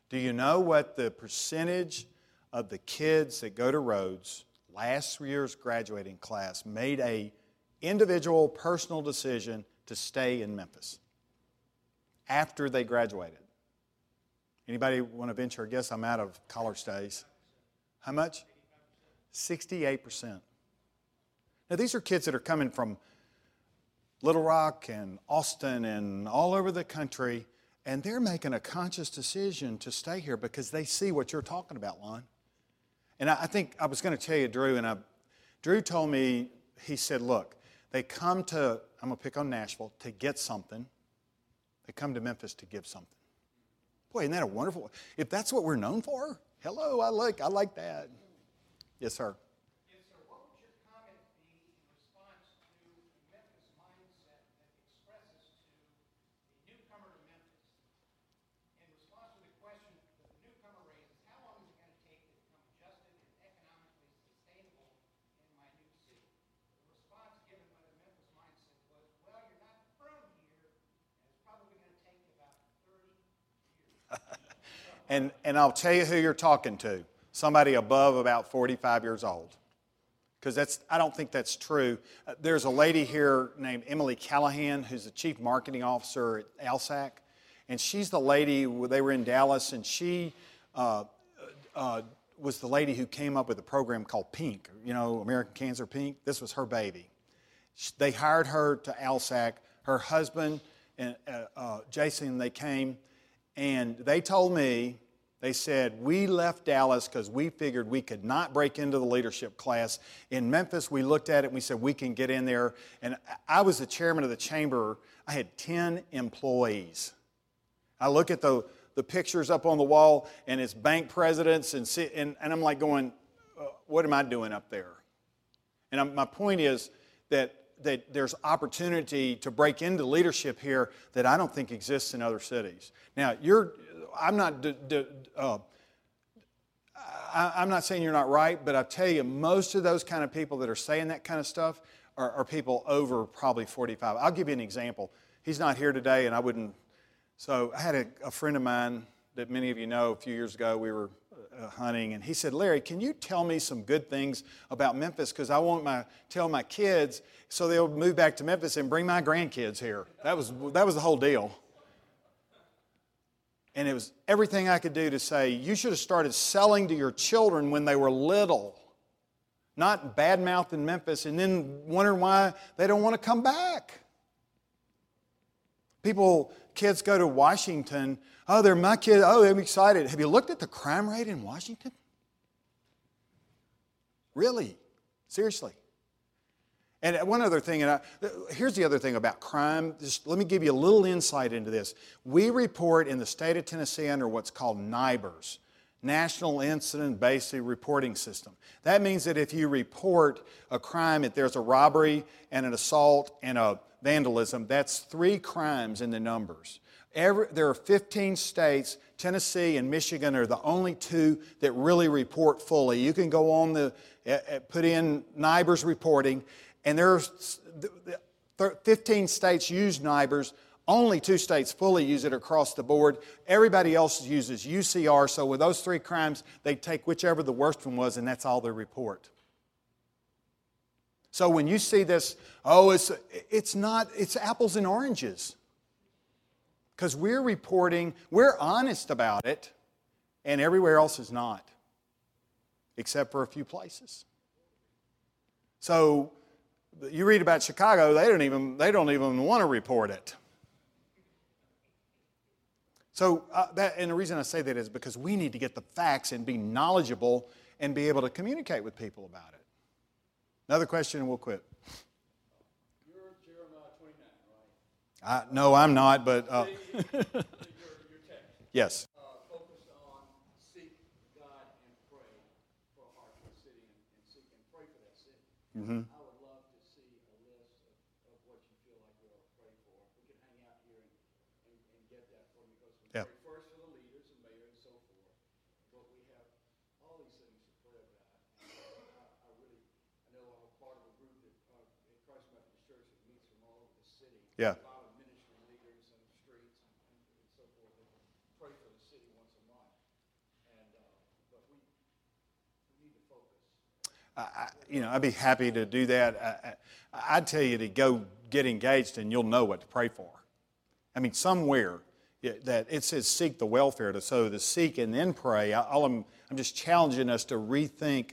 Do you know what the percentage of the kids that go to Rhodes, last year's graduating class, made a individual personal decision to stay in Memphis after they graduated? Anybody want to venture a guess? I'm out of college stays. How much? 68%. Now, these are kids that are coming from Little Rock and Austin and all over the country, and they're making a conscious decision to stay here because they see what you're talking about, Lon. And I think I was going to tell you, Drew, and I, Drew told me, he said, look, they come to, I'm going to pick on Nashville, to get something, They come to Memphis to give something. Boy, isn't that a wonderful? If that's what we're known for, hello, I like, I like that. Yes, sir. Yes, sir. What would your comment be in response to the Memphis mindset that expresses to a newcomer to Memphis? In response to the question that the newcomer raises, how long is it going to take to become adjusted and economically sustainable in my new city? The response given by the Memphis mindset was, well, you're not from here, and it's probably going to take you about 30 years. And, and I'll tell you who you're talking to somebody above about 45 years old. Because that's, I don't think that's true. Uh, there's a lady here named Emily Callahan, who's the chief marketing officer at ALSAC. And she's the lady, they were in Dallas, and she uh, uh, was the lady who came up with a program called Pink, you know, American Cancer Pink. This was her baby. They hired her to ALSAC. Her husband and uh, uh, Jason, they came, and they told me, they said, we left Dallas because we figured we could not break into the leadership class. In Memphis, we looked at it and we said, we can get in there. And I was the chairman of the chamber. I had 10 employees. I look at the, the pictures up on the wall, and it's bank presidents, and, and, and I'm like going, uh, what am I doing up there? And I'm, my point is that, that there's opportunity to break into leadership here that I don't think exists in other cities. Now, you're, I'm not, d- d- uh, I, I'm not saying you're not right, but I tell you, most of those kind of people that are saying that kind of stuff are, are people over probably 45. I'll give you an example. He's not here today, and I wouldn't. So I had a, a friend of mine that many of you know a few years ago, we were uh, hunting, and he said, Larry, can you tell me some good things about Memphis? Because I want my tell my kids so they'll move back to Memphis and bring my grandkids here. That was, that was the whole deal. And it was everything I could do to say, you should have started selling to your children when they were little, not bad mouthing Memphis and then wondering why they don't want to come back. People, kids go to Washington. Oh, they're my kids. Oh, I'm excited. Have you looked at the crime rate in Washington? Really? Seriously? And one other thing, and I, here's the other thing about crime. Just let me give you a little insight into this. We report in the state of Tennessee under what's called NIBRS, National Incident Based Reporting System. That means that if you report a crime, if there's a robbery and an assault and a vandalism, that's three crimes in the numbers. Every, there are 15 states. Tennessee and Michigan are the only two that really report fully. You can go on the, uh, uh, put in NIBRS reporting, and there's 15 states use NIBRS. Only two states fully use it across the board. Everybody else uses UCR. So with those three crimes, they take whichever the worst one was, and that's all they report. So when you see this, oh, it's, it's not, it's apples and oranges. Because we're reporting, we're honest about it, and everywhere else is not, except for a few places. So you read about Chicago, they don't even, they don't even want to report it. So, uh, that, and the reason I say that is because we need to get the facts and be knowledgeable and be able to communicate with people about it. Another question and we'll quit. You're Jeremiah 29, right? I, no, I'm not, but uh, your, your text yes. uh, focused on seek God and pray for a heart for the city and, and seek and pray for that city. Mm-hmm. I would love to see a list of, of what you feel like you ought to pray for. We can hang out here and, and, and get that for you because we Yeah. pray first for the leaders and mayor and so forth. But we have all these things to pray about. I, I really, I know I'm part of a group that, uh, at Christ Methodist Church that meets from all over the city. Yeah. A lot of ministry leaders and streets and, and, and so forth that pray for the city once a month. And, uh, but we, we need to focus. I, you know, I'd be happy to do that. I, I'd tell you to go get engaged and you'll know what to pray for. I mean, somewhere yeah, that it says seek the welfare to so to seek and then pray. I, I'm, I'm just challenging us to rethink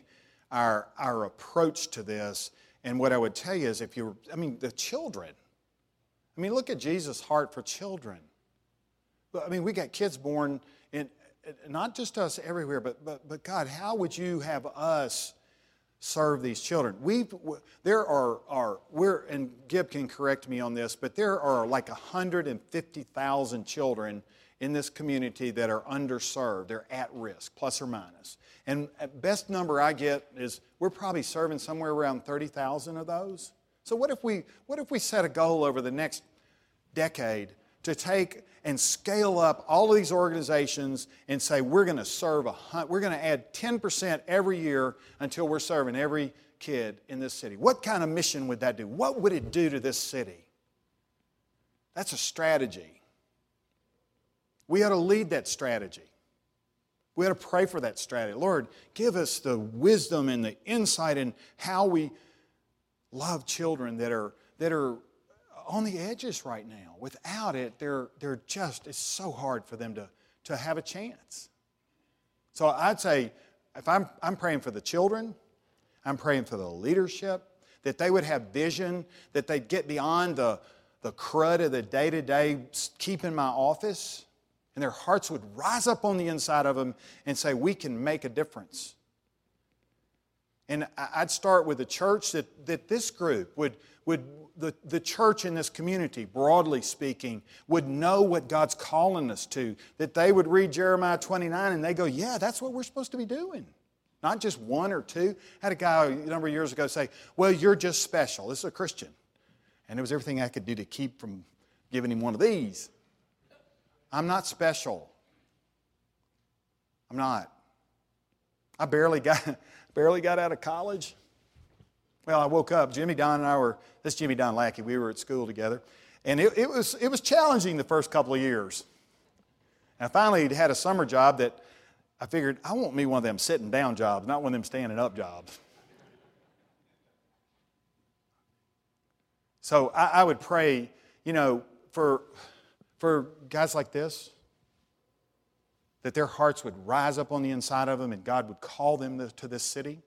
our, our approach to this. And what I would tell you is if you're, I mean, the children. I mean, look at Jesus' heart for children. I mean, we got kids born in, not just us everywhere, but, but, but God, how would you have us serve these children. We there are are we're and Gib can correct me on this, but there are like 150,000 children in this community that are underserved. They're at risk, plus or minus. And uh, best number I get is we're probably serving somewhere around 30,000 of those. So what if we what if we set a goal over the next decade to take and scale up all of these organizations and say we're going to serve a we're going to add 10% every year until we're serving every kid in this city. What kind of mission would that do? What would it do to this city? That's a strategy. We ought to lead that strategy. We ought to pray for that strategy. Lord, give us the wisdom and the insight in how we love children that are, that are on the edges right now. Without it, they're, they're just, it's so hard for them to, to have a chance. So I'd say, if I'm, I'm praying for the children, I'm praying for the leadership, that they would have vision, that they'd get beyond the, the crud of the day to day keeping my office, and their hearts would rise up on the inside of them and say, We can make a difference. And I'd start with the church that, that this group would, would the, the church in this community, broadly speaking, would know what God's calling us to. That they would read Jeremiah 29 and they go, Yeah, that's what we're supposed to be doing. Not just one or two. I had a guy a number of years ago say, Well, you're just special. This is a Christian. And it was everything I could do to keep from giving him one of these. I'm not special. I'm not. I barely got, barely got out of college. Well, I woke up. Jimmy Don and I were, this Jimmy Don Lackey, we were at school together. And it, it, was, it was challenging the first couple of years. And I finally had a summer job that I figured I want me one of them sitting down jobs, not one of them standing up jobs. So I, I would pray, you know, for for guys like this, that their hearts would rise up on the inside of them and God would call them to this city.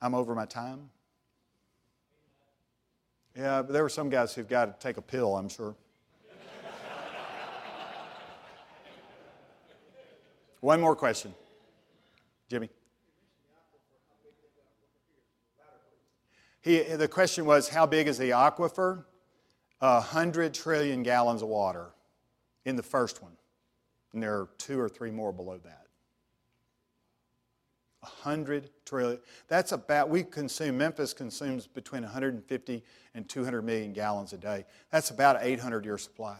I'm over my time. Yeah, but there were some guys who've got to take a pill, I'm sure. One more question. Jimmy. He, the question was, how big is the aquifer? 100 trillion gallons of water in the first one. And there are two or three more below that. A 100 trillion. That's about, we consume, Memphis consumes between 150 and 200 million gallons a day. That's about an 800 year supply.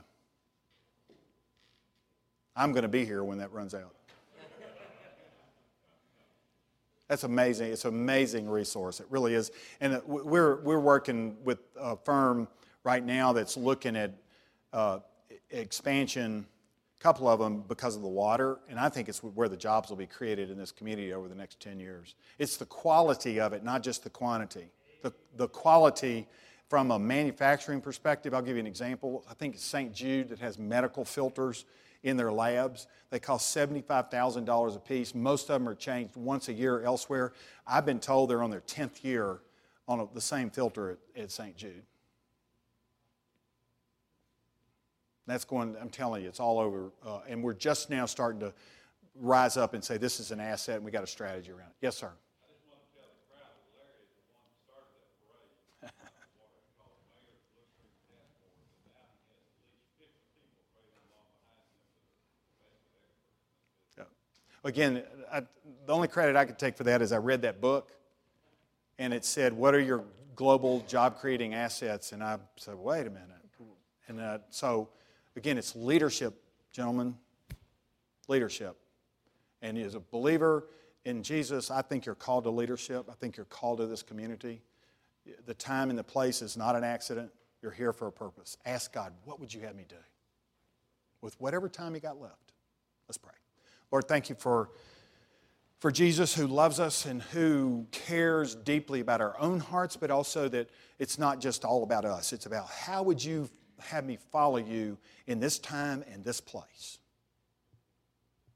I'm going to be here when that runs out. That's amazing. It's an amazing resource. It really is. And we're, we're working with a firm right now that's looking at uh, expansion, couple of them because of the water, and I think it's where the jobs will be created in this community over the next 10 years. It's the quality of it, not just the quantity. The, the quality from a manufacturing perspective, I'll give you an example. I think it's St. Jude that has medical filters in their labs. They cost $75,000 a piece. Most of them are changed once a year elsewhere. I've been told they're on their 10th year on a, the same filter at, at St. Jude. That's going, I'm telling you, it's all over. Uh, and we're just now starting to rise up and say this is an asset and we got a strategy around it. Yes, sir. Again, I, the only credit I could take for that is I read that book and it said, What are your global job creating assets? And I said, Wait a minute. And uh, so Again, it's leadership, gentlemen. Leadership. And as a believer in Jesus, I think you're called to leadership. I think you're called to this community. The time and the place is not an accident. You're here for a purpose. Ask God, what would you have me do? With whatever time you got left. Let's pray. Lord, thank you for, for Jesus who loves us and who cares deeply about our own hearts, but also that it's not just all about us. It's about how would you have me follow you in this time and this place.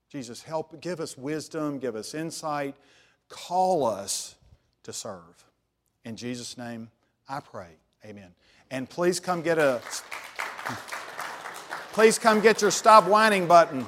Jesus, help, give us wisdom, give us insight, call us to serve. In Jesus' name, I pray. Amen. And please come get a please come get your stop whining button.